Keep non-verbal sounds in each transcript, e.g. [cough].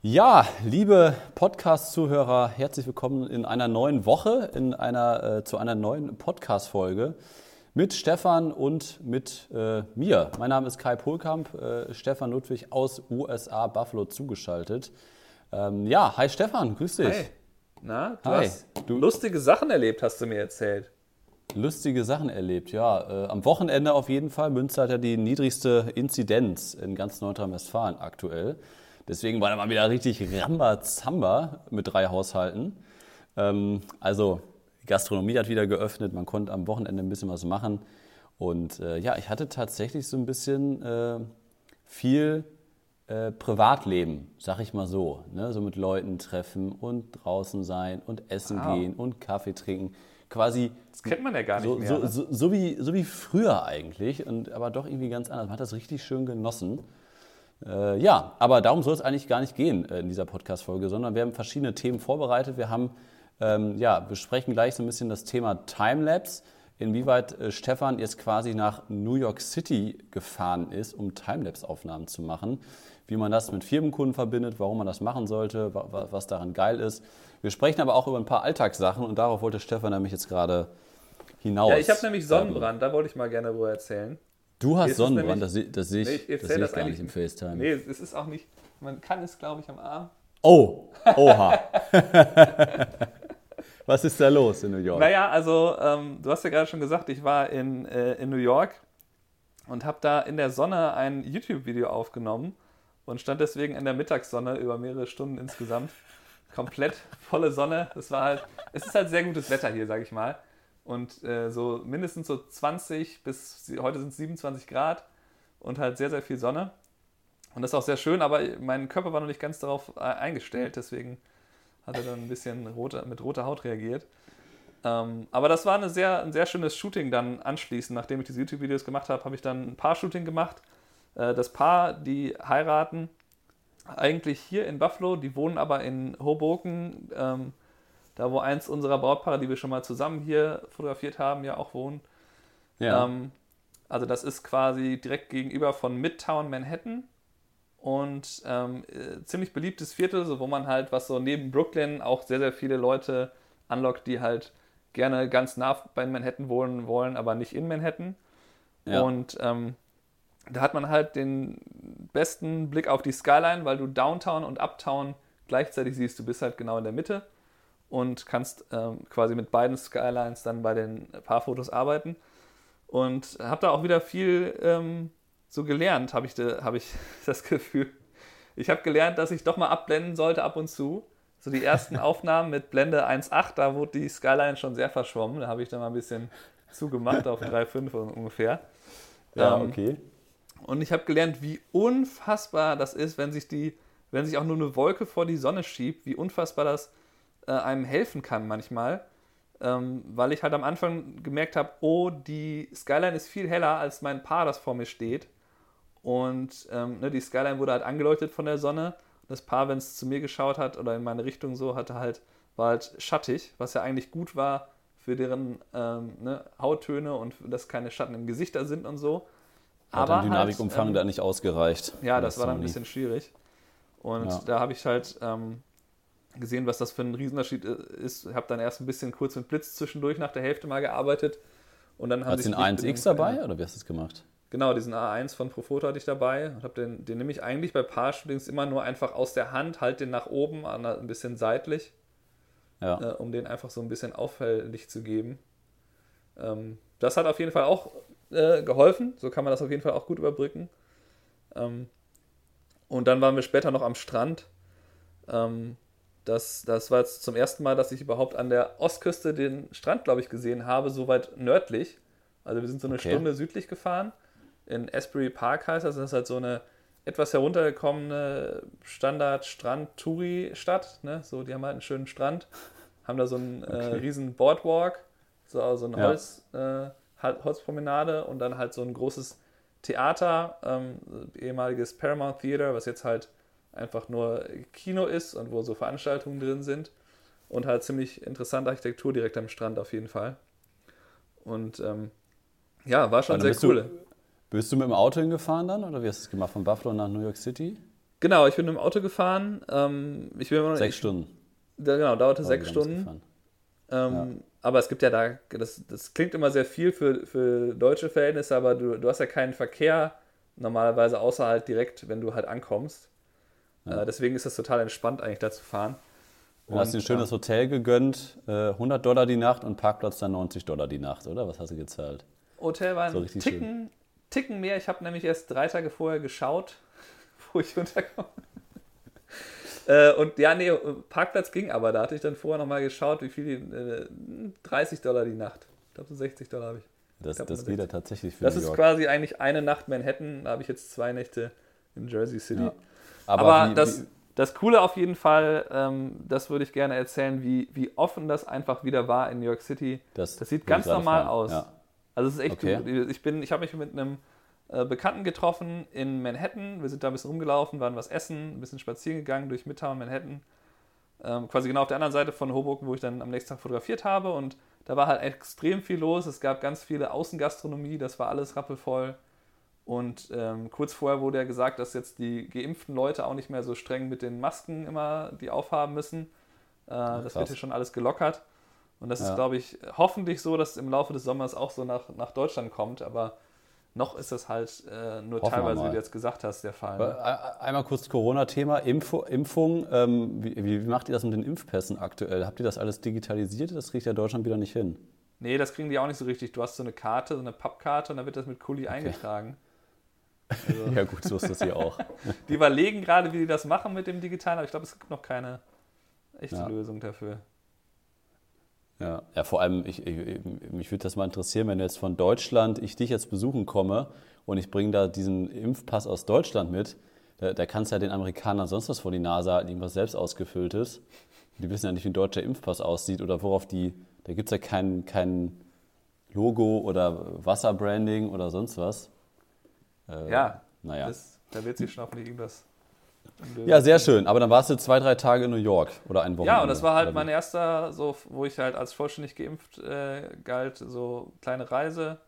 Ja, liebe Podcast-Zuhörer, herzlich willkommen in einer neuen Woche, in einer, äh, zu einer neuen Podcast-Folge mit Stefan und mit äh, mir. Mein Name ist Kai Pohlkamp, äh, Stefan Ludwig aus USA Buffalo zugeschaltet. Ähm, ja, hi Stefan, grüß dich. Hi. Na, du Hi. hast lustige Sachen erlebt, hast du mir erzählt. Lustige Sachen erlebt, ja. Äh, am Wochenende auf jeden Fall. Münster hat ja die niedrigste Inzidenz in ganz Nordrhein-Westfalen aktuell. Deswegen war da mal wieder richtig Rambazamba mit drei Haushalten. Ähm, also, die Gastronomie hat wieder geöffnet, man konnte am Wochenende ein bisschen was machen. Und äh, ja, ich hatte tatsächlich so ein bisschen äh, viel äh, Privatleben, sag ich mal so. Ne? So mit Leuten treffen und draußen sein und essen Wow. gehen und Kaffee trinken. Quasi Das kennt man ja gar nicht so, mehr. so, ne? so, so, wie, so wie früher eigentlich, und, aber doch irgendwie ganz anders. Man hat das richtig schön genossen. Äh, ja, aber darum soll es eigentlich gar nicht gehen äh, in dieser Podcast-Folge, sondern wir haben verschiedene Themen vorbereitet. Wir haben, ähm, ja, besprechen gleich so ein bisschen das Thema Timelapse, inwieweit äh, Stefan jetzt quasi nach New York City gefahren ist, um Timelapse-Aufnahmen zu machen, wie man das mit Firmenkunden verbindet, warum man das machen sollte, wa wa was daran geil ist. Wir sprechen aber auch über ein paar Alltagssachen und darauf wollte Stefan nämlich jetzt gerade hinaus. ja, ich habe nämlich Sonnenbrand, da wollte ich mal gerne wohl erzählen. Du hast Sonnenbrand, das, das sehe ich, Nee, ich das seh das gar nicht im FaceTime. Nee, es ist auch nicht, man kann es, glaube ich, am Arm. Oh, oha. [laughs] Was ist da los in New York? Naja, also ähm, du hast ja gerade schon gesagt, ich war in, äh, in New York und habe da in der Sonne ein YouTube-Video aufgenommen und stand deswegen in der Mittagssonne über mehrere Stunden insgesamt. Komplett volle Sonne. Es war halt, es ist halt sehr gutes Wetter hier, sage ich mal. Und äh, so mindestens so 20 bis heute sind es 27 Grad und halt sehr, sehr viel Sonne. Und das ist auch sehr schön, aber mein Körper war noch nicht ganz darauf äh, eingestellt, deswegen hat er dann ein bisschen rote, mit roter Haut reagiert. Ähm, aber das war eine sehr, ein sehr schönes Shooting dann anschließend. Nachdem ich diese YouTube-Videos gemacht habe, habe ich dann ein Paar-Shooting gemacht. Äh, das Paar, die heiraten, eigentlich hier in Buffalo, die wohnen aber in Hoboken, ähm, da wo eins unserer Brautpaare, die wir schon mal zusammen hier fotografiert haben, ja auch wohnen. ja. Ähm, also das ist quasi direkt gegenüber von Midtown Manhattan und ähm, äh, ziemlich beliebtes Viertel, so wo man halt, was so neben Brooklyn auch sehr, sehr viele Leute anlockt, die halt gerne ganz nah bei Manhattan wohnen wollen, aber nicht in Manhattan. Ja. Und ähm, da hat man halt den besten Blick auf die Skyline, weil du Downtown und Uptown gleichzeitig siehst. Du bist halt genau in der Mitte und kannst ähm, quasi mit beiden Skylines dann bei den Paarfotos arbeiten. Und habe da auch wieder viel ähm, so gelernt, habe ich, hab ich [laughs] das Gefühl. Ich habe gelernt, dass ich doch mal abblenden sollte ab und zu. So die ersten [laughs] Aufnahmen mit Blende 1.8, da wurde die Skyline schon sehr verschwommen. Da habe ich dann mal ein bisschen zugemacht auf [laughs] 3.5 ungefähr. ja, ähm, okay. Und ich habe gelernt, wie unfassbar das ist, wenn sich die, wenn sich auch nur eine Wolke vor die Sonne schiebt, wie unfassbar das äh, einem helfen kann manchmal. Ähm, weil ich halt am Anfang gemerkt habe, oh, die Skyline ist viel heller als mein Paar, das vor mir steht. Und ähm, ne, die Skyline wurde halt angeleuchtet von der Sonne. Das Paar, wenn es zu mir geschaut hat oder in meine Richtung so, hatte halt, war halt schattig, was ja eigentlich gut war für deren ähm, ne, Hauttöne und dass keine Schatten im Gesicht da sind und so. Hat halt, Dynamikumfang ähm, da nicht ausgereicht. ja, für das war dann ein bisschen schwierig. Und Ja. da habe ich halt ähm, gesehen, was das für ein Riesenunterschied i- ist. Ich habe dann erst ein bisschen kurz mit Blitz zwischendurch nach der Hälfte mal gearbeitet. Und dann haben Hat sich den die 1X dabei oder wie hast du es gemacht? Genau, diesen A1 von Profoto hatte ich dabei. Und hab den, den nehme ich eigentlich bei Paar-Shootings immer nur einfach aus der Hand, halt den nach oben, ein bisschen seitlich, Ja. äh, um den einfach so ein bisschen auffällig zu geben. Ähm, das hat auf jeden Fall auch äh, geholfen. So kann man das auf jeden Fall auch gut überbrücken. Ähm, und dann waren wir später noch am Strand. Ähm, das, das war jetzt zum ersten Mal, dass ich überhaupt an der Ostküste den Strand, glaube ich, gesehen habe, so weit nördlich. Also wir sind so eine Okay. Stunde südlich gefahren. In Asbury Park heißt das. Das ist halt so eine etwas heruntergekommene Standard-Strand-Touri-Stadt. Ne? So, die haben halt einen schönen Strand, haben da so einen äh, Okay. riesen Boardwalk, so, so eine Ja. Holz, äh, Hol- Holzpromenade und dann halt so ein großes Theater, ähm, ehemaliges Paramount Theater, was jetzt halt einfach nur Kino ist und wo so Veranstaltungen drin sind. Und halt ziemlich interessante Architektur direkt am Strand auf jeden Fall. Und ähm, ja, war schon Also sehr bist du- cool. Bist du mit dem Auto hingefahren dann oder wie hast du es gemacht? Von Buffalo nach New York City? Genau, ich bin im Auto gefahren. Ähm, ich bin immer noch, Sechs ich, Stunden. da, genau, dauerte Also sechs ganz Stunden. Ähm, Aber es gibt ja da, das, das klingt immer sehr viel für, für deutsche Verhältnisse, aber du, du hast ja keinen Verkehr normalerweise, außer halt direkt, wenn du halt ankommst. Äh, deswegen ist das total entspannt eigentlich da zu fahren. Du hast dir ein schönes Hotel gegönnt, äh, 100 Dollar die Nacht und Parkplatz dann 90 Dollar die Nacht, oder? Was hast du gezahlt? Hotel war ein So richtig Ticken, Ticken mehr. Ich habe nämlich erst drei Tage vorher geschaut, [laughs] wo ich runterkomme. [laughs] äh, und ja, nee, Parkplatz ging aber. Da hatte ich dann vorher nochmal geschaut, wie viel die, äh, 30 Dollar die Nacht. Ich glaube, so 60 Dollar habe ich. Das, glaub, das geht ja tatsächlich für Das ist quasi eigentlich eine Nacht Manhattan. Da habe ich jetzt zwei Nächte in Jersey City. Ja. Aber, Aber, wie, das, wie, das Coole auf jeden Fall, ähm, das würde ich gerne erzählen, wie, wie offen das einfach wieder war in New York City. das, Das sieht ganz normal fragen. aus. Ja. Also es ist echt Okay. Ich bin, ich habe mich mit einem äh, Bekannten getroffen in Manhattan. Wir sind da ein bisschen rumgelaufen, waren was essen, ein bisschen spazieren gegangen durch Midtown Manhattan. Ähm, quasi genau auf der anderen Seite von Hoboken, wo ich dann am nächsten Tag fotografiert habe. Und da war halt extrem viel los. Es gab ganz viele Außengastronomie, das war alles rappelvoll. Und ähm, kurz vorher wurde ja gesagt, dass jetzt die geimpften Leute auch nicht mehr so streng mit den Masken immer die aufhaben müssen. Äh, das wird hier schon alles gelockert. Und das Ja. ist, glaube ich, hoffentlich so, dass es im Laufe des Sommers auch so nach, nach Deutschland kommt. Aber noch ist das halt äh, nur Hoffen teilweise, wie du jetzt gesagt hast, der Fall. Ne? Einmal kurz Corona-Thema, Impfung. Ähm, wie, wie macht ihr das mit den Impfpässen aktuell? Habt ihr das alles digitalisiert? Das kriegt ja Deutschland wieder nicht hin. Nee, das kriegen die auch nicht so richtig. Du hast so eine Karte, so eine Pappkarte und da wird das mit Kuli eingetragen. Also, Ja gut, so ist das hier auch. Die überlegen gerade, wie die das machen mit dem Digitalen, aber ich glaube, es gibt noch keine echte Ja. Lösung dafür. Ja, ja vor allem, ich, ich, mich würde das mal interessieren, wenn du jetzt von Deutschland, ich dich jetzt besuchen komme und ich bringe da diesen Impfpass aus Deutschland mit, da, da kannst du ja den Amerikanern sonst was vor die Nase halten, irgendwas selbst ausgefülltes. Die wissen ja nicht, wie ein deutscher Impfpass aussieht oder worauf die, da gibt es ja kein, kein Logo oder Wasserbranding oder sonst was. Äh, Ja, Naja. Das, da wird sich schon hoffentlich irgendwas. Ja, sehr schön. Aber dann warst du zwei, drei Tage in New York oder ein Wochenende. Ja, und das war halt mein erster, so, wo ich halt als vollständig geimpft äh, galt, so kleine Reise.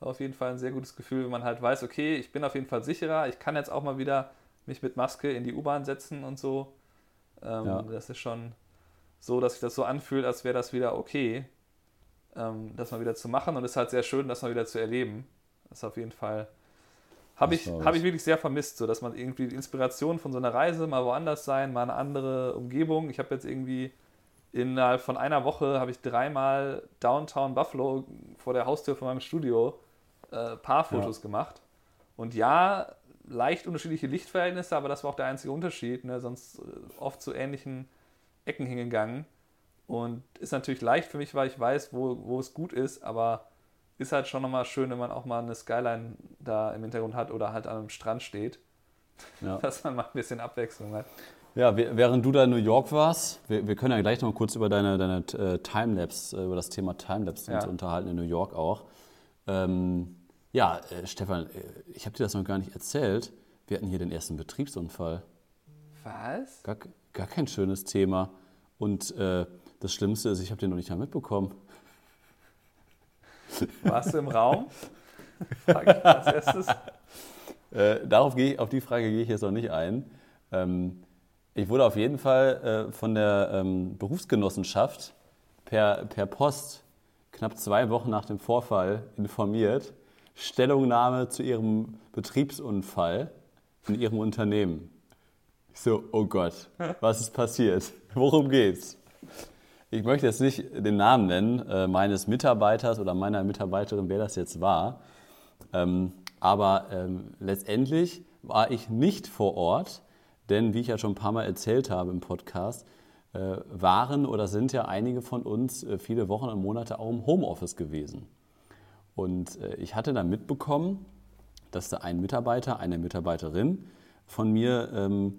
War auf jeden Fall ein sehr gutes Gefühl, wenn man halt weiß, okay, ich bin auf jeden Fall sicherer. Ich kann jetzt auch mal wieder mich mit Maske in die U-Bahn setzen und so. Ähm, Ja. Das ist schon so, dass sich das so anfühlt, als wäre das wieder okay, ähm, das mal wieder zu machen. Und es ist halt sehr schön, das mal wieder zu erleben. Das ist auf jeden Fall. Habe ich, hab ich. ich wirklich sehr vermisst, so dass man irgendwie die Inspiration von so einer Reise, mal woanders sein, mal eine andere Umgebung. Ich habe jetzt irgendwie innerhalb von einer Woche habe ich dreimal Downtown Buffalo vor der Haustür von meinem Studio äh, Paarfotos gemacht. Und ja, leicht unterschiedliche Lichtverhältnisse, aber das war auch der einzige Unterschied. Ne? Sonst äh, oft zu ähnlichen Ecken hingegangen. Und ist natürlich leicht für mich, weil ich weiß, wo, wo es gut ist, aber ist halt schon nochmal schön, wenn man auch mal eine Skyline da im Hintergrund hat oder halt an einem Strand steht, Ja. [laughs] dass man mal ein bisschen Abwechslung hat. Ja, wäh- während du da in New York warst, wir, wir können ja gleich noch mal kurz über deine, deine äh, Timelapse, äh, über das Thema Timelapse uns Ja. unterhalten in New York auch. Ähm, ja, äh, Stefan, äh, ich habe dir das noch gar nicht erzählt. Wir hatten hier den ersten Betriebsunfall. Was? Gar, gar kein schönes Thema. Und äh, das Schlimmste ist, ich habe den noch nicht mal mitbekommen. Warst du im Raum? Frage ich als erstes. Äh, darauf gehe ich, auf die Frage gehe ich jetzt noch nicht ein. Ähm, ich wurde auf jeden Fall äh, von der ähm, Berufsgenossenschaft per, per Post knapp zwei Wochen nach dem Vorfall informiert. Stellungnahme zu ihrem Betriebsunfall in ihrem Unternehmen. Ich so, oh Gott, was ist passiert? Worum geht's? Ich möchte jetzt nicht den Namen nennen äh, meines Mitarbeiters oder meiner Mitarbeiterin, wer das jetzt war. Ähm, aber ähm, letztendlich war ich nicht vor Ort, denn wie ich ja schon ein paar Mal erzählt habe im Podcast, äh, waren oder sind ja einige von uns äh, viele Wochen und Monate auch im Homeoffice gewesen. Und äh, ich hatte dann mitbekommen, dass da ein Mitarbeiter, eine Mitarbeiterin von mir, ähm,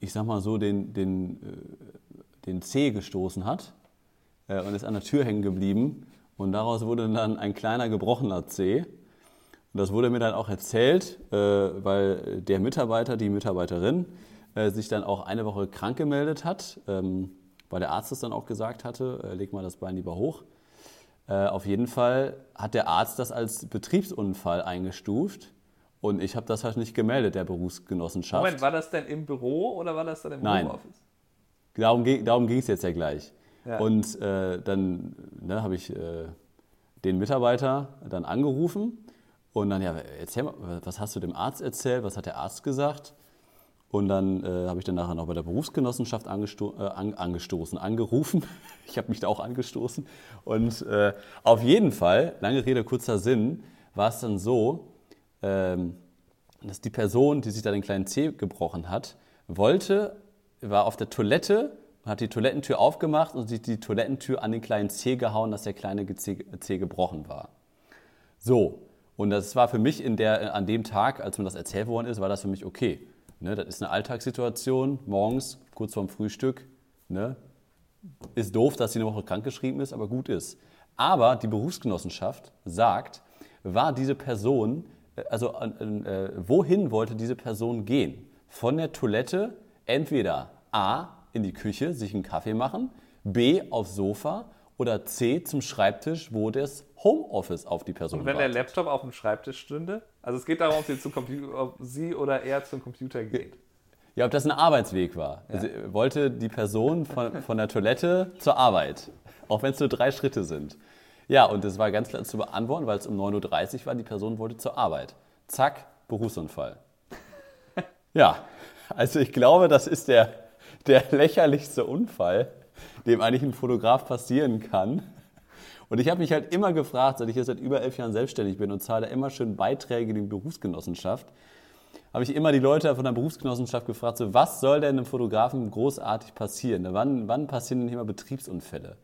ich sag mal so, den, den, äh, den Zeh gestoßen hat äh, und ist an der Tür hängen geblieben. Und daraus wurde dann ein kleiner gebrochener Zeh. Und das wurde mir dann auch erzählt, äh, weil der Mitarbeiter, die Mitarbeiterin, äh, sich dann auch eine Woche krank gemeldet hat, ähm, weil der Arzt es dann auch gesagt hatte, äh, leg mal das Bein lieber hoch. Äh, auf jeden Fall hat der Arzt das als Betriebsunfall eingestuft Und ich habe das halt nicht gemeldet, der Berufsgenossenschaft. Moment, war das denn im Büro oder war das dann im Nein. Homeoffice? Darum, ging- darum ging es jetzt ja gleich. Ja. Und äh, dann ne, habe ich äh, den Mitarbeiter dann angerufen und dann, ja, erzähl mal, was hast du dem Arzt erzählt, was hat der Arzt gesagt? Und dann äh, habe ich dann nachher noch bei der Berufsgenossenschaft angesto äh, an, angestoßen, angerufen. [laughs] Ich habe mich da auch angestoßen. Und äh, auf jeden Fall, lange Rede, kurzer Sinn, war es dann so, ähm, dass die Person, die sich da den kleinen Zeh gebrochen hat, wollte, war auf der Toilette, hat die Toilettentür aufgemacht und sich die Toilettentür an den kleinen Zeh gehauen, dass der kleine Zeh, gebrochen war. So, und das war für mich in der, an dem Tag, als mir das erzählt worden ist, war das für mich okay. Ne, das ist eine Alltagssituation, morgens, kurz vorm Frühstück. Ne, ist doof, dass sie eine Woche krankgeschrieben ist, aber gut ist. Aber die Berufsgenossenschaft sagt, war diese Person, äh, also äh, wohin wollte diese Person gehen? Von der Toilette entweder A in die Küche, sich einen Kaffee machen, B aufs Sofa oder C zum Schreibtisch, wo das Homeoffice auf die Person Und wenn der wartet. Laptop auf dem Schreibtisch stünde? Also es geht darum, ob sie, zum Compu- ob sie oder er zum Computer geht. Ja, ob das ein Arbeitsweg war. Also, äh, wollte die Person von, von der Toilette zur Arbeit, auch wenn es nur drei Schritte sind. Ja, und das war ganz klar zu beantworten, weil es um 9.30 Uhr war, die Person wollte zur Arbeit. Zack, Berufsunfall. [laughs] Ja, also ich glaube, das ist der, der [laughs] lächerlichste Unfall, dem eigentlich ein Fotograf passieren kann. Und ich habe mich halt immer gefragt, seit ich jetzt seit über elf Jahren selbstständig bin und zahle immer schön Beiträge in die Berufsgenossenschaft, habe ich immer die Leute von der Berufsgenossenschaft gefragt, so, was soll denn einem Fotografen großartig passieren? Wann, wann passieren denn mal Betriebsunfälle?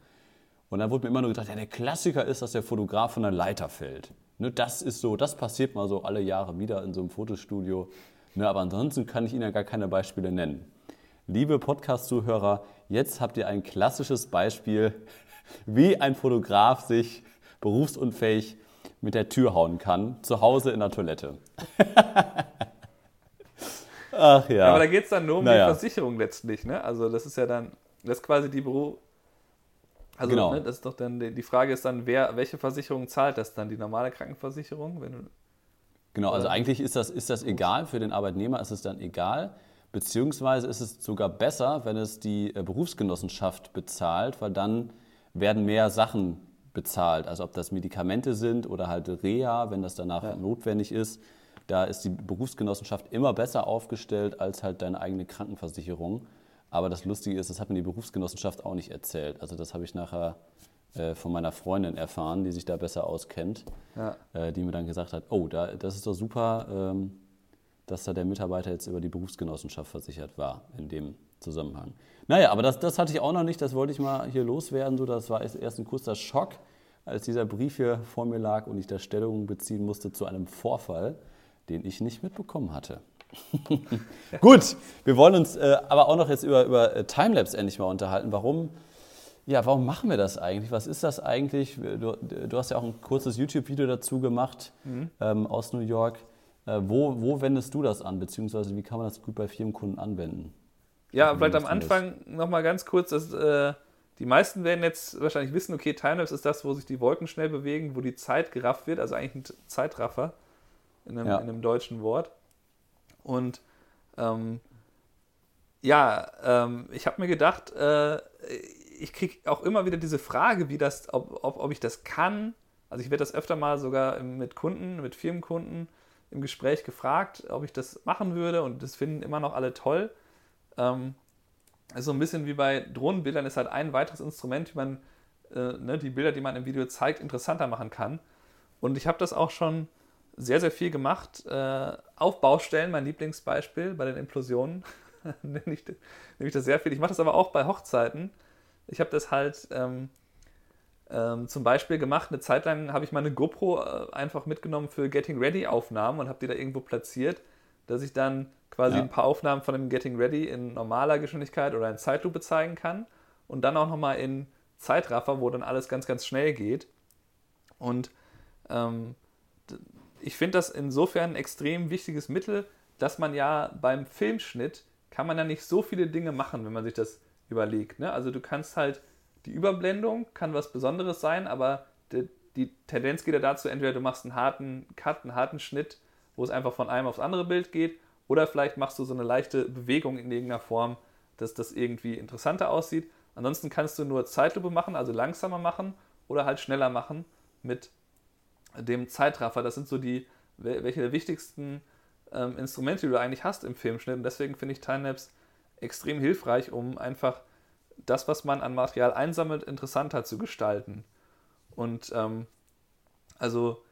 Und dann wurde mir immer nur gedacht, ja, der Klassiker ist, dass der Fotograf von der Leiter fällt. Ne, das ist so, das passiert mal so alle Jahre wieder in so einem Fotostudio. Ne, aber ansonsten kann ich Ihnen ja gar keine Beispiele nennen. Liebe Podcast-Zuhörer, jetzt habt ihr ein klassisches Beispiel, [laughs] wie ein Fotograf sich berufsunfähig mit der Tür hauen kann, zu Hause in der Toilette. [laughs] Ach ja. Aber da geht es dann nur um Naja. die Versicherung letztlich, ne? Also das ist ja dann, das ist quasi die Beruf. Also Genau. ne, das ist doch dann, die Frage ist dann, wer, welche Versicherung zahlt das dann? Die normale Krankenversicherung? Wenn du, Genau, also eigentlich ist das, ist das egal, für den Arbeitnehmer ist es dann egal, beziehungsweise ist es sogar besser, wenn es die äh, Berufsgenossenschaft bezahlt, weil dann werden mehr Sachen bezahlt, also ob das Medikamente sind oder halt Reha, wenn das danach Ja. notwendig ist. Da ist die Berufsgenossenschaft immer besser aufgestellt als halt deine eigene Krankenversicherung. Aber das Lustige ist, das hat mir die Berufsgenossenschaft auch nicht erzählt. Also das habe ich nachher äh, von meiner Freundin erfahren, die sich da besser auskennt ja. äh, die mir dann gesagt hat, oh, da, das ist doch super, ähm, dass da der Mitarbeiter jetzt über die Berufsgenossenschaft versichert war in dem Zusammenhang. Naja, aber das, das hatte ich auch noch nicht, das wollte ich mal hier loswerden. So, das war erst ein kurzer Schock, als dieser Brief hier vor mir lag und ich da Stellung beziehen musste zu einem Vorfall, den ich nicht mitbekommen hatte. [laughs] Gut, wir wollen uns äh, aber auch noch jetzt über, über äh, Timelapse endlich mal unterhalten. Warum, ja, warum machen wir das eigentlich? Was ist das eigentlich? Du, du hast ja auch ein kurzes YouTube-Video dazu gemacht ähm, aus New York. Äh, wo, wo wendest du das an? Beziehungsweise wie kann man das gut bei Firmenkunden anwenden? Ja, vielleicht am? Anfang nochmal ganz kurz, dass, äh, die meisten werden jetzt wahrscheinlich wissen, okay, Timelapse ist das, wo sich die Wolken schnell bewegen, wo die Zeit gerafft wird, also eigentlich ein Zeitraffer in einem, Ja. in einem deutschen Wort. Und ähm, ja, ähm, ich habe mir gedacht, äh, ich kriege auch immer wieder diese Frage, wie das, ob, ob, ob ich das kann. Also ich werde das öfter mal sogar mit Kunden, mit Firmenkunden im Gespräch gefragt, ob ich das machen würde und das finden immer noch alle toll. Ähm, ist so ein bisschen wie bei Drohnenbildern, ist halt ein weiteres Instrument, wie man äh, ne, die Bilder, die man im Video zeigt, interessanter machen kann. Und ich habe das auch schon sehr, sehr viel gemacht. Äh, auf Baustellen, mein Lieblingsbeispiel bei den Implosionen, [laughs] nehme ich, nehme ich das sehr viel. Ich mache das aber auch bei Hochzeiten. Ich habe das halt ähm, ähm, zum Beispiel gemacht, eine Zeit lang habe ich meine GoPro äh, einfach mitgenommen für Getting Ready Aufnahmen und habe die da irgendwo platziert, dass ich dann quasi Ja. ein paar Aufnahmen von dem Getting Ready in normaler Geschwindigkeit oder in Zeitlupe zeigen kann und dann auch nochmal in Zeitraffer, wo dann alles ganz, ganz schnell geht. Und ähm, ich finde das insofern ein extrem wichtiges Mittel, dass man ja beim Filmschnitt kann man ja nicht so viele Dinge machen, wenn man sich das überlegt. Ne? Also du kannst halt die Überblendung kann was Besonderes sein, aber die, die Tendenz geht ja dazu, entweder du machst einen harten Cut, einen harten Schnitt, wo es einfach von einem aufs andere Bild geht. Oder vielleicht machst du so eine leichte Bewegung in irgendeiner Form, dass das irgendwie interessanter aussieht. Ansonsten kannst du nur Zeitlupe machen, also langsamer machen oder halt schneller machen mit dem Zeitraffer. Das sind so die, welche der wichtigsten ähm, Instrumente, die du eigentlich hast im Filmschnitt. Und deswegen finde ich Timelapse extrem hilfreich, um einfach das, was man an Material einsammelt, interessanter zu gestalten. Und ähm, also,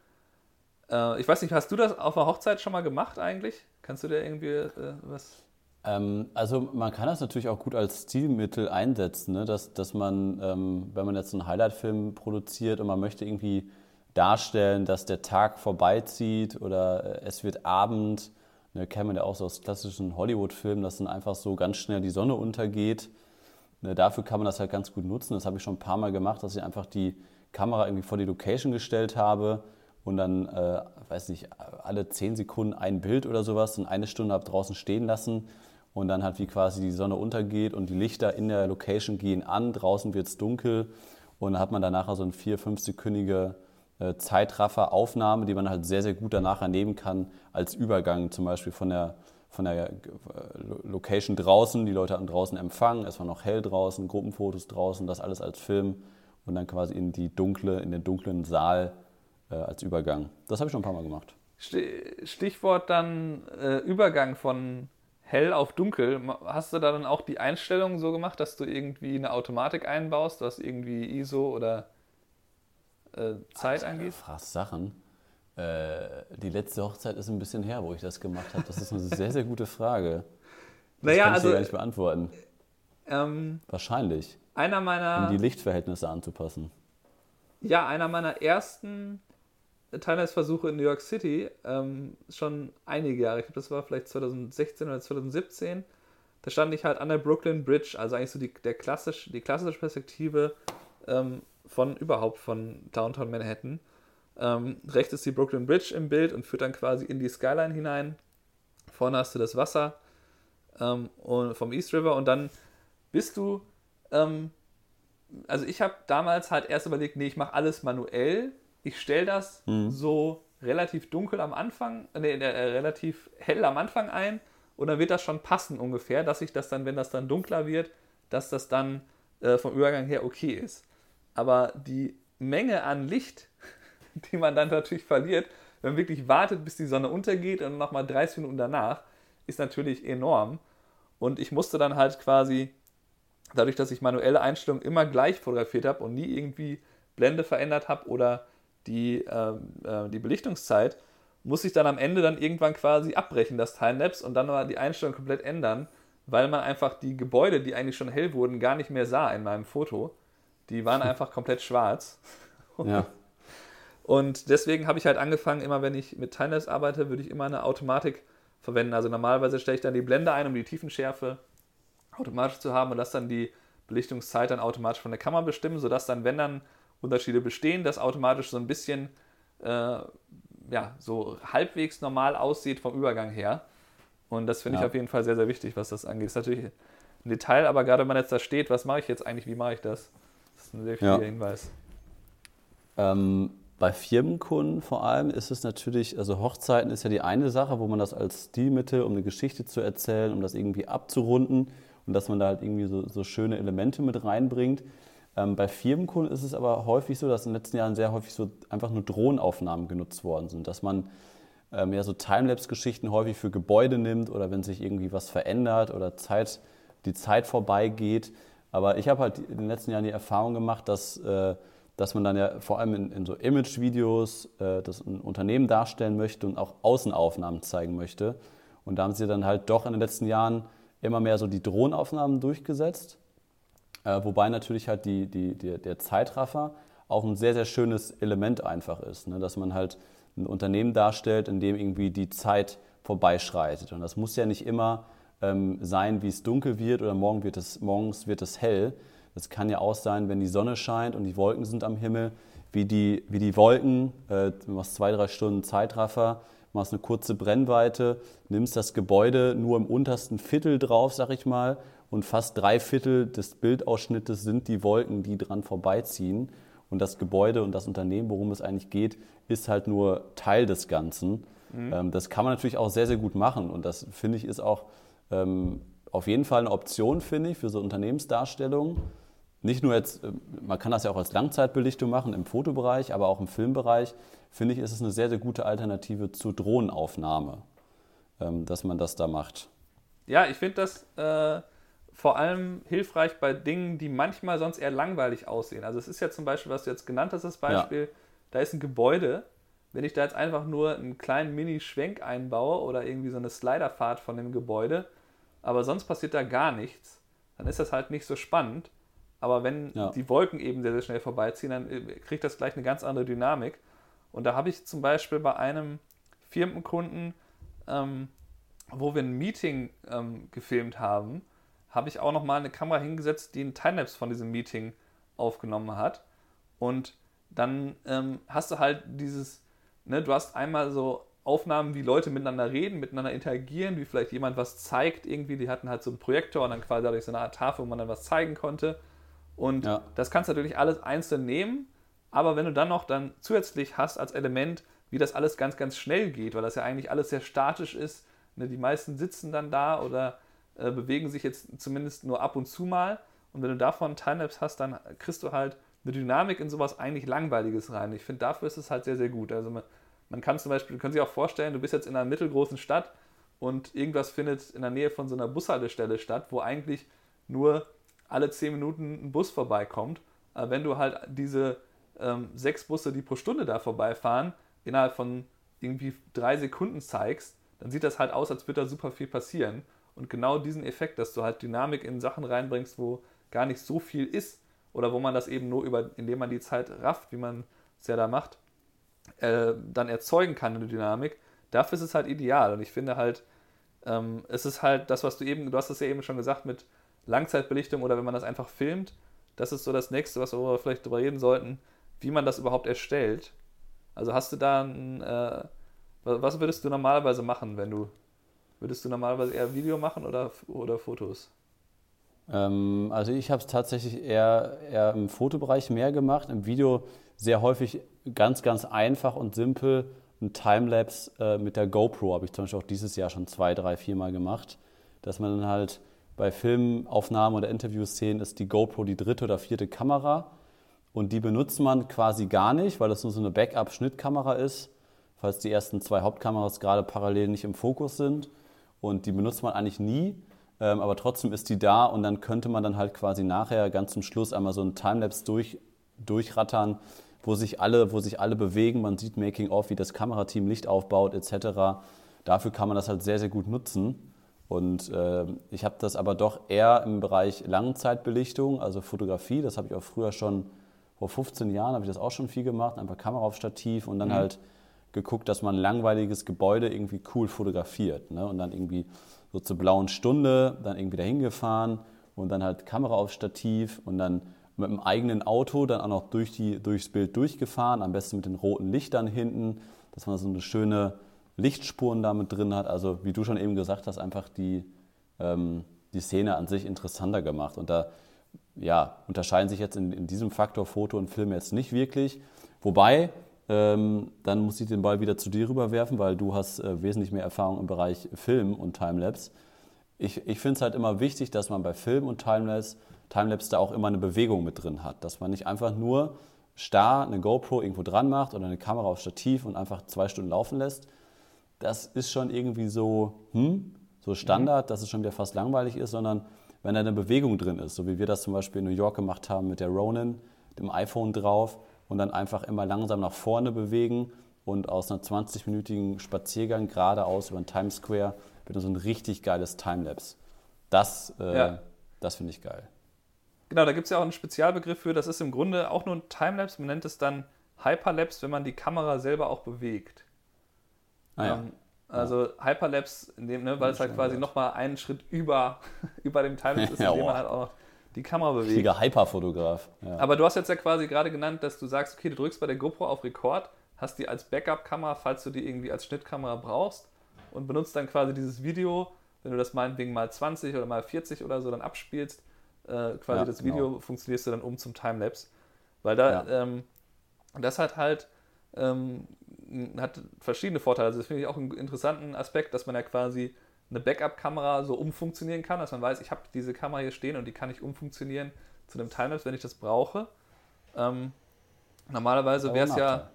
äh, ich weiß nicht, hast du das auf einer Hochzeit schon mal gemacht eigentlich? Kannst du dir irgendwie äh, was ähm, also man kann das natürlich auch gut als Stilmittel einsetzen, ne? dass, dass man, ähm, wenn man jetzt einen Highlight-Film produziert und man möchte irgendwie darstellen, dass der Tag vorbeizieht oder äh, es wird Abend, ne, kennt man ja auch so aus klassischen Hollywood-Filmen, dass dann einfach so ganz schnell die Sonne untergeht. Ne, dafür kann man das halt ganz gut nutzen. Das habe ich schon ein paar Mal gemacht, dass ich einfach die Kamera irgendwie vor die Location gestellt habe und dann, äh, weiß nicht, alle zehn Sekunden ein Bild oder sowas und eine Stunde habe draußen stehen lassen und dann halt wie quasi die Sonne untergeht und die Lichter in der Location gehen an, draußen wird es dunkel und dann hat man danach so eine vier-, fünfsekündige äh, Zeitraffer-Aufnahme, die man halt sehr, sehr gut danach nehmen kann als Übergang zum Beispiel von der, von der äh, Location draußen, die Leute hatten draußen Empfang, es war noch hell draußen, Gruppenfotos draußen, das alles als Film und dann quasi in die dunkle, in den dunklen Saal äh, als Übergang. Das habe ich schon ein paar Mal gemacht. Stichwort dann äh, Übergang von hell auf dunkel. Hast du da dann auch die Einstellung so gemacht, dass du irgendwie eine Automatik einbaust, was irgendwie ISO oder äh, Zeit Alter, angeht? Fragst Sachen. Äh, die letzte Hochzeit ist ein bisschen her, wo ich das gemacht habe. Das ist eine sehr, sehr gute Frage. Das [laughs] naja, kann ich also, gar nicht beantworten. Ähm, Wahrscheinlich. Einer meiner. Um die Lichtverhältnisse anzupassen. Ja, einer meiner ersten Teilheitsversuche in New York City, ähm, schon einige Jahre, ich glaube, das war vielleicht 2016 oder 2017, da stand ich halt an der Brooklyn Bridge, also eigentlich so die, der klassisch, die klassische Perspektive ähm, von überhaupt von Downtown Manhattan. Ähm, rechts ist die Brooklyn Bridge im Bild und führt dann quasi in die Skyline hinein. Vorne hast du das Wasser ähm, und vom East River und dann bist du, ähm, also ich habe damals halt erst überlegt, nee, ich mache alles manuell ich stelle das mhm. so relativ dunkel am Anfang, nee, äh, relativ hell am Anfang ein und dann wird das schon passen ungefähr, dass ich das dann, wenn das dann dunkler wird, dass das dann äh, vom Übergang her okay ist. Aber die Menge an Licht, die man dann natürlich verliert, wenn man wirklich wartet, bis die Sonne untergeht und nochmal 30 Minuten danach, ist natürlich enorm. Und ich musste dann halt quasi, dadurch, dass ich manuelle Einstellungen immer gleich fotografiert habe und nie irgendwie Blende verändert habe oder die, ähm, äh, die Belichtungszeit, muss ich dann am Ende dann irgendwann quasi abbrechen, das Timelapse, und dann mal die Einstellung komplett ändern, weil man einfach die Gebäude, die eigentlich schon hell wurden, gar nicht mehr sah in meinem Foto. Die waren [laughs] einfach komplett schwarz. Ja. [laughs] Und deswegen habe ich halt angefangen, immer wenn ich mit Timelapse arbeite, würde ich immer eine Automatik verwenden. Also normalerweise stelle ich dann die Blende ein, um die Tiefenschärfe automatisch zu haben und lasse dann die Belichtungszeit dann automatisch von der Kamera bestimmen, sodass dann, wenn dann Unterschiede bestehen, das automatisch so ein bisschen äh, ja, so halbwegs normal aussieht vom Übergang her. Und das finde ja. ich auf jeden Fall sehr, sehr wichtig, was das angeht. Das ist natürlich ein Detail, aber gerade wenn man jetzt da steht, was mache ich jetzt eigentlich, wie mache ich das? Das ist ein sehr wichtiger ja. Hinweis. Ähm, bei Firmenkunden vor allem ist es natürlich, also Hochzeiten ist ja die eine Sache, wo man das als Stilmittel, um eine Geschichte zu erzählen, um das irgendwie abzurunden und dass man da halt irgendwie so, so schöne Elemente mit reinbringt. Ähm, bei Firmenkunden ist es aber häufig so, dass in den letzten Jahren sehr häufig so einfach nur Drohnenaufnahmen genutzt worden sind, dass man ähm, ja so Timelapse-Geschichten häufig für Gebäude nimmt oder wenn sich irgendwie was verändert oder Zeit, die Zeit vorbeigeht. Aber ich habe halt in den letzten Jahren die Erfahrung gemacht, dass, äh, dass man dann ja vor allem in, in so Image-Videos äh, das ein Unternehmen darstellen möchte und auch Außenaufnahmen zeigen möchte. Und da haben sie dann halt doch in den letzten Jahren immer mehr so die Drohnenaufnahmen durchgesetzt. Äh, wobei natürlich halt die, die, die, der Zeitraffer auch ein sehr, sehr schönes Element einfach ist. Ne? Dass man halt ein Unternehmen darstellt, in dem irgendwie die Zeit vorbeischreitet. Und das muss ja nicht immer ähm, sein, wie es dunkel wird oder morgen wird es, morgens wird es hell. Das kann ja auch sein, wenn die Sonne scheint und die Wolken sind am Himmel, wie die, wie die Wolken, äh, du machst zwei, drei Stunden Zeitraffer, machst eine kurze Brennweite, nimmst das Gebäude nur im untersten Viertel drauf, sag ich mal, und fast drei Viertel des Bildausschnittes sind die Wolken, die dran vorbeiziehen. Und das Gebäude und das Unternehmen, worum es eigentlich geht, ist halt nur Teil des Ganzen. Mhm. Ähm, das kann man natürlich auch sehr, sehr gut machen und das finde ich ist auch ähm, auf jeden Fall eine Option, finde ich, für so Unternehmensdarstellungen. Nicht nur jetzt, äh, man kann das ja auch als Langzeitbelichtung machen im Fotobereich, aber auch im Filmbereich, finde ich, ist es eine sehr, sehr gute Alternative zur Drohnenaufnahme, ähm, dass man das da macht. Ja, ich finde das äh, vor allem hilfreich bei Dingen, die manchmal sonst eher langweilig aussehen. Also es ist ja zum Beispiel, was du jetzt genannt hast, das Beispiel, ja. da ist ein Gebäude. Wenn ich da jetzt einfach nur einen kleinen Mini-Schwenk einbaue oder irgendwie so eine Sliderfahrt von dem Gebäude, aber sonst passiert da gar nichts, dann ist das halt nicht so spannend. Aber wenn ja. die Wolken eben sehr, sehr schnell vorbeiziehen, dann äh, kriegt das gleich eine ganz andere Dynamik. Und da habe ich zum Beispiel bei einem Firmenkunden, ähm, wo wir ein Meeting ähm, gefilmt haben, habe ich auch nochmal eine Kamera hingesetzt, die einen Timelapse von diesem Meeting aufgenommen hat. Und dann ähm, hast du halt dieses, ne, du hast einmal so Aufnahmen, wie Leute miteinander reden, miteinander interagieren, wie vielleicht jemand was zeigt irgendwie. Die hatten halt so einen Projektor und dann quasi dadurch so eine Art Tafel, wo man dann was zeigen konnte. Und ja. das kannst du natürlich alles einzeln nehmen, aber wenn du dann noch dann zusätzlich hast als Element, wie das alles ganz, ganz schnell geht, weil das ja eigentlich alles sehr statisch ist, ne, die meisten sitzen dann da oder äh, bewegen sich jetzt zumindest nur ab und zu mal. Und wenn du davon Timelapse hast, dann kriegst du halt eine Dynamik in sowas eigentlich Langweiliges rein. Ich finde, dafür ist es halt sehr, sehr gut. Also man, man kann zum Beispiel, du kannst sich auch vorstellen, du bist jetzt in einer mittelgroßen Stadt und irgendwas findet in der Nähe von so einer Bushaltestelle statt, wo eigentlich nur alle zehn Minuten ein Bus vorbeikommt. Aber wenn du halt diese ähm, sechs Busse, die pro Stunde da vorbeifahren, innerhalb von irgendwie drei Sekunden zeigst, dann sieht das halt aus, als würde da super viel passieren. Und genau diesen Effekt, dass du halt Dynamik in Sachen reinbringst, wo gar nicht so viel ist, oder wo man das eben nur über, indem man die Zeit rafft, wie man es ja da macht, äh, dann erzeugen kann, eine Dynamik, dafür ist es halt ideal. Und ich finde halt, ähm, es ist halt das, was du eben, du hast es ja eben schon gesagt mit Langzeitbelichtung oder wenn man das einfach filmt, das ist so das nächste, was wir vielleicht darüber reden sollten, wie man das überhaupt erstellt. Also hast du da ein, äh, was würdest du normalerweise machen, wenn du, würdest du normalerweise eher Video machen oder, oder Fotos? Ähm, also ich habe es tatsächlich eher, eher im Fotobereich mehr gemacht, im Video sehr häufig ganz, ganz einfach und simpel ein Timelapse äh, mit der GoPro habe ich zum Beispiel auch dieses Jahr schon zwei, drei, vier Mal gemacht, dass man dann halt bei Filmaufnahmen oder Interviewszenen ist die GoPro die dritte oder vierte Kamera und die benutzt man quasi gar nicht, weil das nur so eine Backup-Schnittkamera ist, falls die ersten zwei Hauptkameras gerade parallel nicht im Fokus sind und die benutzt man eigentlich nie, ähm, aber trotzdem ist die da und dann könnte man dann halt quasi nachher ganz zum Schluss einmal so ein Timelapse durch, durchrattern, wo sich alle, wo sich alle bewegen. Man sieht Making of, wie das Kamerateam Licht aufbaut etc. Dafür kann man das halt sehr, sehr gut nutzen. Und äh, ich habe das aber doch eher im Bereich Langzeitbelichtung, also Fotografie. Das habe ich auch früher schon, vor 15 Jahren habe ich das auch schon viel gemacht, einfach Kamera auf Stativ und dann mhm. halt geguckt, dass man ein langweiliges Gebäude irgendwie cool fotografiert. Ne? Und dann irgendwie so zur blauen Stunde, dann irgendwie dahin gefahren und dann halt Kamera auf Stativ und dann mit dem eigenen Auto dann auch noch durch die, durchs Bild durchgefahren, am besten mit den roten Lichtern hinten, dass man so eine schöne Lichtspuren damit drin hat. Also wie du schon eben gesagt hast, einfach die, ähm, die Szene an sich interessanter gemacht. Und da ja, unterscheiden sich jetzt in, in diesem Faktor Foto und Film jetzt nicht wirklich. Wobei, ähm, dann muss ich den Ball wieder zu dir rüberwerfen, weil du hast äh, wesentlich mehr Erfahrung im Bereich Film und Timelapse. Ich, ich finde es halt immer wichtig, dass man bei Film und Timelapse Timelapse da auch immer eine Bewegung mit drin hat. Dass man nicht einfach nur starr eine GoPro irgendwo dran macht oder eine Kamera auf Stativ und einfach zwei Stunden laufen lässt. Das ist schon irgendwie so, hm, so Standard, mhm. dass es schon wieder fast langweilig ist, sondern wenn da eine Bewegung drin ist, so wie wir das zum Beispiel in New York gemacht haben mit der Ronin, dem iPhone drauf und dann einfach immer langsam nach vorne bewegen und aus einer 20-minütigen Spaziergang geradeaus über den Times Square wird so ein richtig geiles Timelapse. Das, äh, ja. das finde ich geil. Genau, da gibt es ja auch einen Spezialbegriff für. Das ist im Grunde auch nur ein Timelapse. Man nennt es dann Hyperlapse, wenn man die Kamera selber auch bewegt. Ah, ja. ähm, also ja. Hyperlapse, in dem, ne, weil es halt quasi nochmal einen Schritt über, [laughs] über dem Timelapse [laughs] ist, in dem man halt auch noch die Kamera bewegt. Richtiger Hyperfotograf. Ja. Aber du hast jetzt ja quasi gerade genannt, dass du sagst, okay, du drückst bei der GoPro auf Rekord, hast die als Backup-Kamera, falls du die irgendwie als Schnittkamera brauchst und benutzt dann quasi dieses Video, wenn du das meinetwegen mal 20 oder mal 40 oder so dann abspielst, äh, quasi ja, das Video genau. funktionierst du dann um zum Timelapse. Weil da, ja. ähm, das hat halt ähm, hat verschiedene Vorteile. Also das finde ich auch einen interessanten Aspekt, dass man ja quasi eine Backup-Kamera so umfunktionieren kann, dass man weiß, ich habe diese Kamera hier stehen und die kann ich umfunktionieren zu einem Timelapse, wenn ich das brauche. Ähm, normalerweise wäre es ja,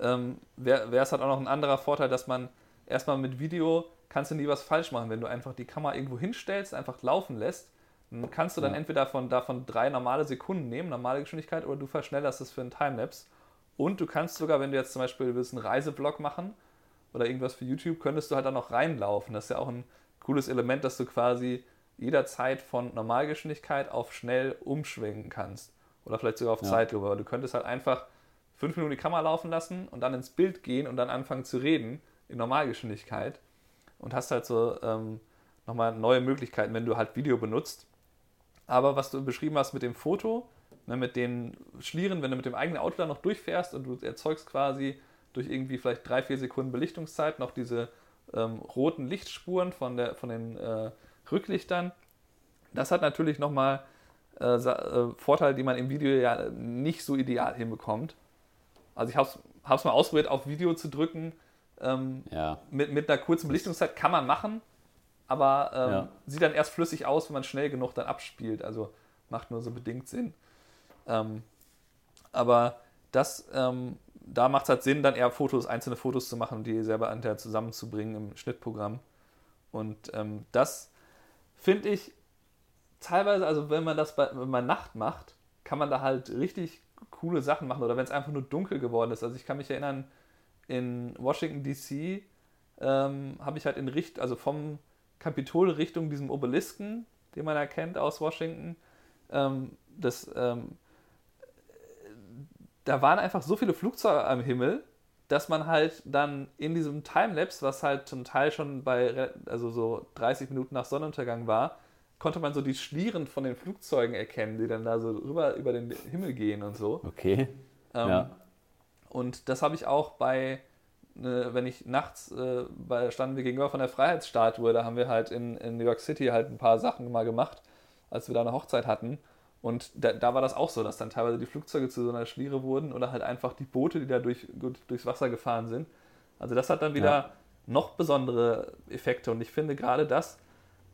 ähm, wäre es halt auch noch ein anderer Vorteil, dass man erstmal mit Video kannst du nie was falsch machen. Wenn du einfach die Kamera irgendwo hinstellst, einfach laufen lässt, dann kannst du dann ja. entweder von, davon drei normale Sekunden nehmen, normale Geschwindigkeit, oder du verschnellerst es für einen Timelapse. Und du kannst sogar, wenn du jetzt zum Beispiel willst, einen Reisevlog machen oder irgendwas für YouTube, könntest du halt dann noch reinlaufen. Das ist ja auch ein cooles Element, dass du quasi jederzeit von Normalgeschwindigkeit auf schnell umschwingen kannst. Oder vielleicht sogar auf ja. Zeitlupe. Aber du könntest halt einfach fünf Minuten die Kamera laufen lassen und dann ins Bild gehen und dann anfangen zu reden in Normalgeschwindigkeit. Und hast halt so ähm, nochmal neue Möglichkeiten, wenn du halt Video benutzt. Aber was du beschrieben hast mit dem Foto, ne, mit den Schlieren, wenn du mit dem eigenen Auto da noch durchfährst und du erzeugst quasi durch irgendwie vielleicht drei, vier Sekunden Belichtungszeit noch diese ähm, roten Lichtspuren von, der, von den äh, Rücklichtern. Das hat natürlich nochmal äh, äh, Vorteile, die man im Video ja nicht so ideal hinbekommt. Also ich habe es mal ausprobiert, auf Video zu drücken. Ähm, ja. mit, mit einer kurzen Belichtungszeit kann man machen, aber ähm, ja. sieht dann erst flüssig aus, wenn man schnell genug dann abspielt. Also macht nur so bedingt Sinn. Ähm, aber das, ähm, da macht es halt Sinn, dann eher Fotos, einzelne Fotos zu machen die selber hinterher zusammenzubringen im Schnittprogramm. Und ähm, das finde ich teilweise, also wenn man das bei, wenn man Nacht macht, kann man da halt richtig coole Sachen machen oder wenn es einfach nur dunkel geworden ist. Also ich kann mich erinnern, in Washington DC ähm, habe ich halt in Richt, also vom Kapitol Richtung diesem Obelisken, den man erkennt aus Washington, ähm, das, ähm, da waren einfach so viele Flugzeuge am Himmel, dass man halt dann in diesem Timelapse, was halt zum Teil schon bei, also so 30 Minuten nach Sonnenuntergang war, konnte man so die Schlieren von den Flugzeugen erkennen, die dann da so rüber über den Himmel gehen und so. Okay. Ähm, ja. Und das habe ich auch bei, ne, wenn ich nachts, äh, bei, standen wir gegenüber von der Freiheitsstatue, da haben wir halt in, in New York City halt ein paar Sachen mal gemacht, als wir da eine Hochzeit hatten. Und da, da, war das auch so, dass dann teilweise die Flugzeuge zu so einer Schliere wurden oder halt einfach die Boote, die da durch, durchs Wasser gefahren sind. Also das hat dann wieder ja. noch besondere Effekte. Und ich finde gerade das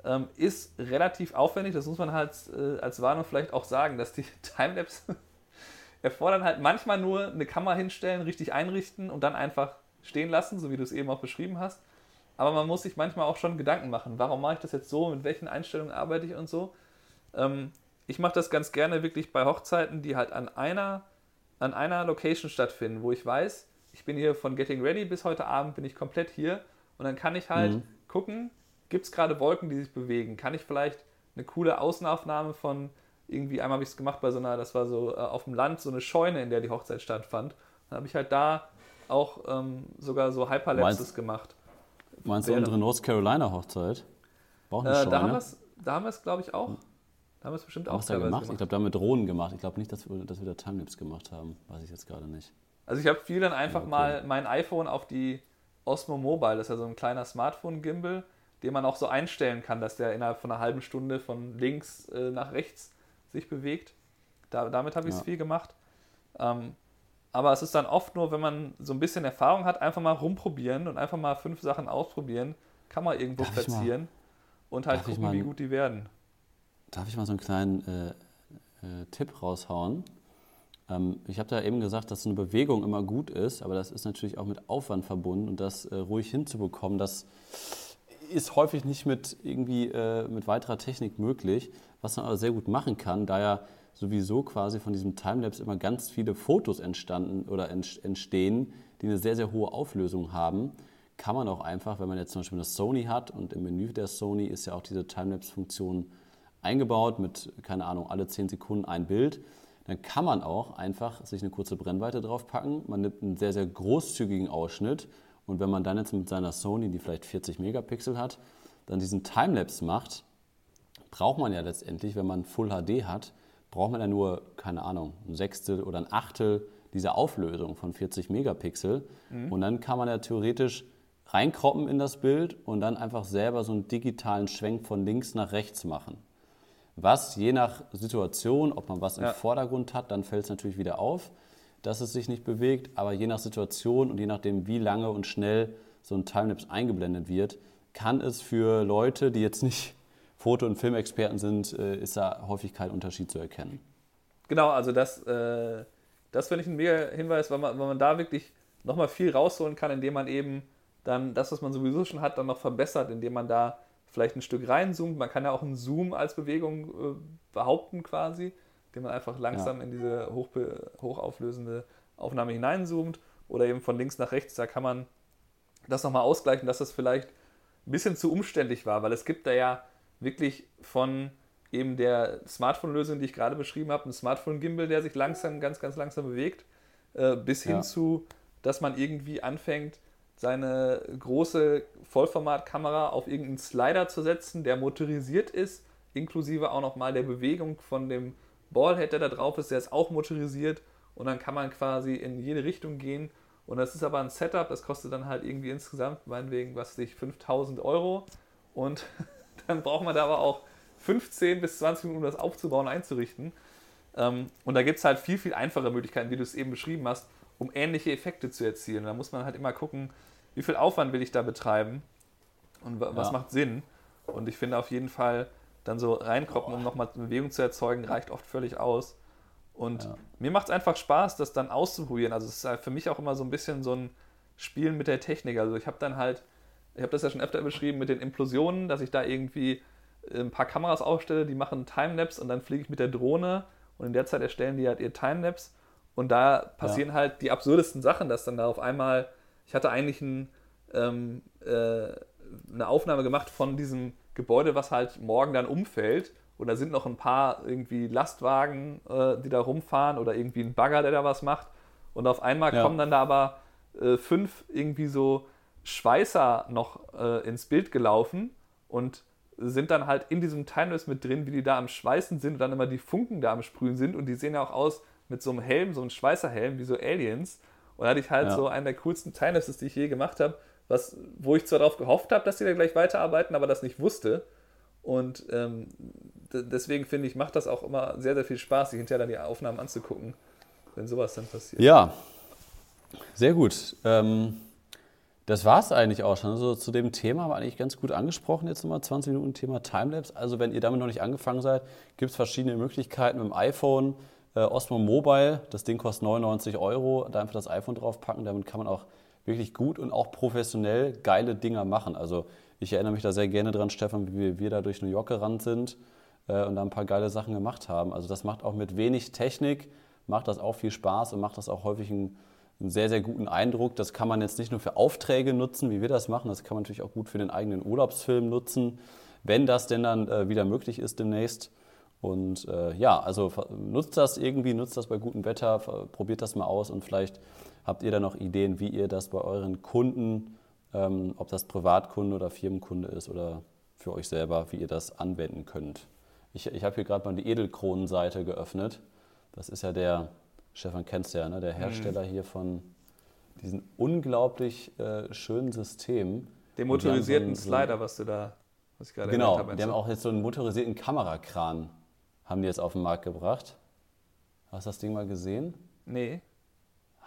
ähm, ist relativ aufwendig. Das muss man halt äh, als Warnung vielleicht auch sagen, dass die [laughs] Timelapse [laughs] erfordern halt manchmal nur eine Kamera hinstellen, richtig einrichten und dann einfach stehen lassen, so wie du es eben auch beschrieben hast. Aber man muss sich manchmal auch schon Gedanken machen, warum mache ich das jetzt so, mit welchen Einstellungen arbeite ich und so. Ähm, ich mache das ganz gerne wirklich bei Hochzeiten, die halt an einer, an einer Location stattfinden, wo ich weiß, ich bin hier von Getting Ready bis heute Abend, bin ich komplett hier und dann kann ich halt mhm. gucken, gibt es gerade Wolken, die sich bewegen? Kann ich vielleicht eine coole Außenaufnahme von irgendwie, einmal habe ich es gemacht bei so einer, das war so äh, auf dem Land, so eine Scheune, in der die Hochzeit stattfand. Dann habe ich halt da auch ähm, sogar so Hyperlapses gemacht. Meinst du unsere North Carolina Hochzeit? War eine äh, Scheune? Da haben wir es, glaube ich, auch. Da haben wir es bestimmt auch da gemacht. gemacht. Ich glaube, da haben wir Drohnen gemacht. Ich glaube nicht, dass wir, dass wir da Timelapse gemacht haben. Weiß ich jetzt gerade nicht. Also ich habe viel dann einfach ja, okay. mal mein iPhone auf die Osmo Mobile, das ist ja so ein kleiner Smartphone-Gimbel, den man auch so einstellen kann, dass der innerhalb von einer halben Stunde von links äh, nach rechts sich bewegt. Da, damit habe ich es ja. viel gemacht. Ähm, aber es ist dann oft nur, wenn man so ein bisschen Erfahrung hat, einfach mal rumprobieren und einfach mal fünf Sachen ausprobieren, kann man irgendwo darf platzieren und halt gucken, mal, wie gut die werden. Darf ich mal so einen kleinen äh, äh, Tipp raushauen? Ähm, ich habe da eben gesagt, dass eine Bewegung immer gut ist, aber das ist natürlich auch mit Aufwand verbunden und das äh, ruhig hinzubekommen, das ist häufig nicht mit irgendwie äh, mit weiterer Technik möglich, was man aber sehr gut machen kann, da ja sowieso quasi von diesem Timelapse immer ganz viele Fotos entstanden oder entstehen, die eine sehr, sehr hohe Auflösung haben, kann man auch einfach, wenn man jetzt zum Beispiel eine Sony hat und im Menü der Sony ist ja auch diese Timelapse-Funktion eingebaut mit, keine Ahnung, alle 10 Sekunden ein Bild, dann kann man auch einfach sich eine kurze Brennweite draufpacken. Man nimmt einen sehr, sehr großzügigen Ausschnitt und wenn man dann jetzt mit seiner Sony, die vielleicht 40 Megapixel hat, dann diesen Timelapse macht, braucht man ja letztendlich, wenn man Full HD hat, braucht man ja nur, keine Ahnung, ein Sechstel oder ein Achtel dieser Auflösung von 40 Megapixel. Mhm. Und dann kann man ja theoretisch reinkroppen in das Bild und dann einfach selber so einen digitalen Schwenk von links nach rechts machen. Was je nach Situation, ob man was im ja. Vordergrund hat, dann fällt es natürlich wieder auf. dass es sich nicht bewegt, aber je nach Situation und je nachdem, wie lange und schnell so ein Timelapse eingeblendet wird, kann es für Leute, die jetzt nicht [laughs] Foto- und Filmexperten sind, äh, ist da häufig kein Unterschied zu erkennen. Genau, also das, äh, das finde ich ein mega Hinweis, weil man, weil man da wirklich nochmal viel rausholen kann, indem man eben dann das, was man sowieso schon hat, dann noch verbessert, indem man da vielleicht ein Stück reinzoomt. Man kann ja auch einen Zoom als Bewegung äh, behaupten quasi, indem man einfach langsam ja. in diese hochbe hochauflösende Aufnahme hineinzoomt oder eben von links nach rechts. Da kann man das nochmal ausgleichen, dass das vielleicht ein bisschen zu umständlich war, weil es gibt da ja wirklich von eben der Smartphone-Lösung, die ich gerade beschrieben habe, ein Smartphone-Gimbal, der sich langsam, ganz, ganz langsam bewegt, äh, bis hin ja. zu, dass man irgendwie anfängt, seine große Vollformatkamera auf irgendeinen Slider zu setzen, der motorisiert ist, inklusive auch nochmal der Bewegung von dem Ballhead, der da drauf ist, der ist auch motorisiert und dann kann man quasi in jede Richtung gehen. Und das ist aber ein Setup, das kostet dann halt irgendwie insgesamt, meinetwegen, was weiß ich, 5000 Euro. Und [laughs] dann braucht man da aber auch 15 bis 20 Minuten, um das aufzubauen, einzurichten. Ähm, und da gibt es halt viel, viel einfache Möglichkeiten, wie du es eben beschrieben hast, um ähnliche Effekte zu erzielen. Da muss man halt immer gucken, wie viel Aufwand will ich da betreiben und was ja. macht Sinn. Und ich finde auf jeden Fall, dann so reinkroppen, um nochmal Bewegung zu erzeugen, reicht oft völlig aus. Und ja. mir macht es einfach Spaß, das dann auszuprobieren. Also es ist halt für mich auch immer so ein bisschen so ein Spielen mit der Technik. Also ich habe dann halt, ich habe das ja schon öfter beschrieben mit den Implosionen, dass ich da irgendwie ein paar Kameras aufstelle, die machen Timelapse und dann fliege ich mit der Drohne und in der Zeit erstellen die halt ihr Timelapse und da passieren ja. halt die absurdesten Sachen, dass dann da auf einmal, ich hatte eigentlich ein, ähm, äh, eine Aufnahme gemacht von diesem Gebäude, was halt morgen dann umfällt und da sind noch ein paar irgendwie Lastwagen, äh, die da rumfahren oder irgendwie ein Bagger, der da was macht und auf einmal ja. kommen dann da aber äh, fünf irgendwie so Schweißer noch äh, ins Bild gelaufen und sind dann halt in diesem Timelapse mit drin, wie die da am Schweißen sind und dann immer die Funken da am Sprühen sind und die sehen ja auch aus mit so einem Helm, so einem Schweißerhelm, wie so Aliens. Und da hatte ich halt ja. so einen der coolsten Timelapses, die ich je gemacht habe, was, wo ich zwar darauf gehofft habe, dass die da gleich weiterarbeiten, aber das nicht wusste. Und ähm, deswegen finde ich, macht das auch immer sehr, sehr viel Spaß, sich hinterher dann die Aufnahmen anzugucken, wenn sowas dann passiert. Ja, sehr gut. Ähm das war es eigentlich auch schon. Also zu dem Thema haben wir eigentlich ganz gut angesprochen. Jetzt nochmal 20 Minuten Thema Timelapse. Also wenn ihr damit noch nicht angefangen seid, gibt es verschiedene Möglichkeiten mit dem iPhone, äh, Osmo Mobile. Das Ding kostet 99 Euro. Da einfach das iPhone draufpacken. Damit kann man auch wirklich gut und auch professionell geile Dinger machen. Also ich erinnere mich da sehr gerne dran, Stefan, wie wir da durch New York gerannt sind äh, und da ein paar geile Sachen gemacht haben. Also das macht auch mit wenig Technik, macht das auch viel Spaß und macht das auch häufig ein einen sehr, sehr guten Eindruck. Das kann man jetzt nicht nur für Aufträge nutzen, wie wir das machen, das kann man natürlich auch gut für den eigenen Urlaubsfilm nutzen, wenn das denn dann äh, wieder möglich ist demnächst. Und äh, ja, also nutzt das irgendwie, nutzt das bei gutem Wetter, probiert das mal aus und vielleicht habt ihr da noch Ideen, wie ihr das bei euren Kunden, ähm, ob das Privatkunde oder Firmenkunde ist oder für euch selber, wie ihr das anwenden könnt. Ich, ich habe hier gerade mal die Edelkronenseite geöffnet. Das ist ja der Stefan kennst ja, ne? der Hersteller mhm. hier von diesen unglaublich äh, schönen System. Den motorisierten so Slider, was du da, was ich gerade Genau, habe, die haben auch jetzt so einen motorisierten Kamerakran, haben die jetzt auf den Markt gebracht. Hast du das Ding mal gesehen? Nee.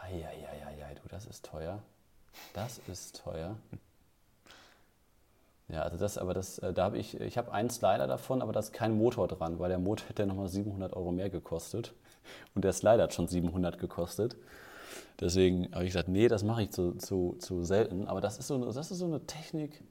Eieieiei, du, das ist teuer. Das ist teuer. Ja, also das, aber das, äh, da habe ich, ich habe einen Slider davon, aber da ist kein Motor dran, weil der Motor hätte nochmal 700 Euro mehr gekostet. Und der Slider hat schon 700 gekostet. Deswegen habe ich gesagt, nee, das mache ich zu, zu, zu selten. Aber das ist, so, das ist so eine Technik,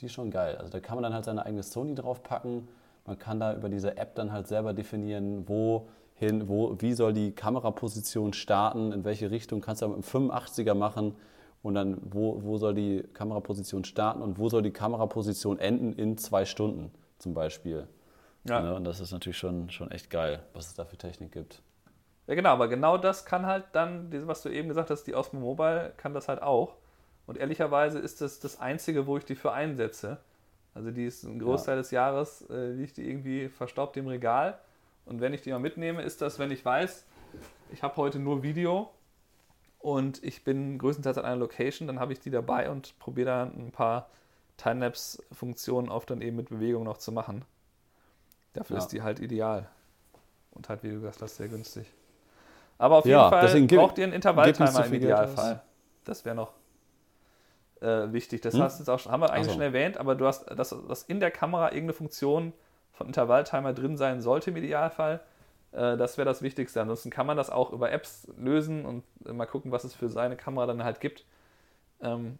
die ist schon geil. Also da kann man dann halt seine eigene Sony draufpacken. Man kann da über diese App dann halt selber definieren, wo hin, wo, wie soll die Kameraposition starten, in welche Richtung. Kannst du mit einem 85er machen und dann, wo, wo soll die Kameraposition starten und wo soll die Kameraposition enden in zwei Stunden zum Beispiel. Ja. Ne? Und das ist natürlich schon, schon echt geil, was es da für Technik gibt. Ja, genau, aber genau das kann halt dann, was du eben gesagt hast, die Osmo Mobile kann das halt auch. Und ehrlicherweise ist das das Einzige, wo ich die für einsetze. Also die ist ein Großteil ja. des Jahres, äh, liegt die irgendwie verstaubt im Regal. Und wenn ich die mal mitnehme, ist das, wenn ich weiß, ich habe heute nur Video und ich bin größtenteils an einer Location, dann habe ich die dabei und probiere da ein paar Timelapse-Funktionen auf dann eben mit Bewegung noch zu machen. Dafür ja. ist die halt ideal. Und halt, wie du gesagt hast, sehr günstig. Aber auf jeden Ja, Fall deswegen gib- braucht ihr einen Intervalltimer so im Idealfall. Das wäre noch äh, wichtig. Das Hm? hast jetzt auch, schon- haben wir eigentlich Ach so. schon erwähnt, aber du hast, dass, dass in der Kamera irgendeine Funktion von Intervalltimer drin sein sollte im Idealfall. Äh, das wäre das Wichtigste. Ansonsten kann man das auch über Apps lösen und äh, mal gucken, was es für seine Kamera dann halt gibt. Ähm,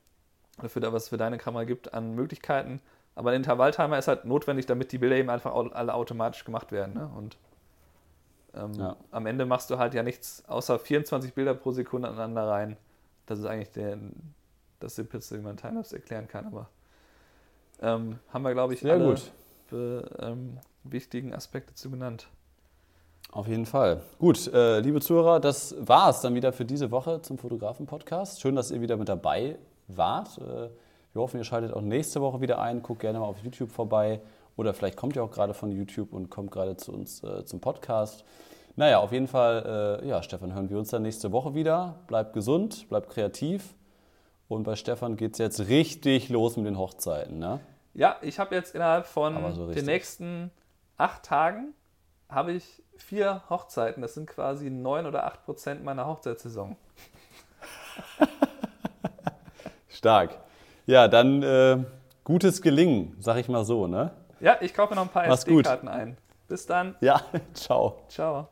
für, was es für deine Kamera gibt an Möglichkeiten. Aber ein Intervalltimer ist halt notwendig, damit die Bilder eben einfach alle automatisch gemacht werden. Ne? Und ähm, Ja. am Ende machst du halt ja nichts außer 24 Bilder pro Sekunde aneinander rein. Das ist eigentlich der, das Simpelste, wie man Timelapse erklären kann. Aber ähm, haben wir, glaube ich, Sehr alle gut. be- ähm, wichtigen Aspekte zu genannt. Auf jeden Fall. Gut, äh, liebe Zuhörer, das war es dann wieder für diese Woche zum Fotografen-Podcast. Schön, dass ihr wieder mit dabei wart. Äh, wir hoffen, ihr schaltet auch nächste Woche wieder ein. Guckt gerne mal auf YouTube vorbei. Oder vielleicht kommt ihr auch gerade von YouTube und kommt gerade zu uns äh, zum Podcast. Naja, auf jeden Fall, äh, ja, Stefan, hören wir uns dann nächste Woche wieder. Bleibt gesund, bleibt kreativ. Und bei Stefan geht es jetzt richtig los mit den Hochzeiten. Ne? Ja, ich habe jetzt innerhalb von so den nächsten acht Tagen habe ich vier Hochzeiten. Das sind quasi neun oder acht Prozent meiner Hochzeitssaison. [laughs] Stark. Ja, dann äh, gutes Gelingen, sag ich mal so. Ne? Ja, ich kaufe noch ein paar. SD-Karten ein. Bis dann. Ja, [laughs] ciao. Ciao.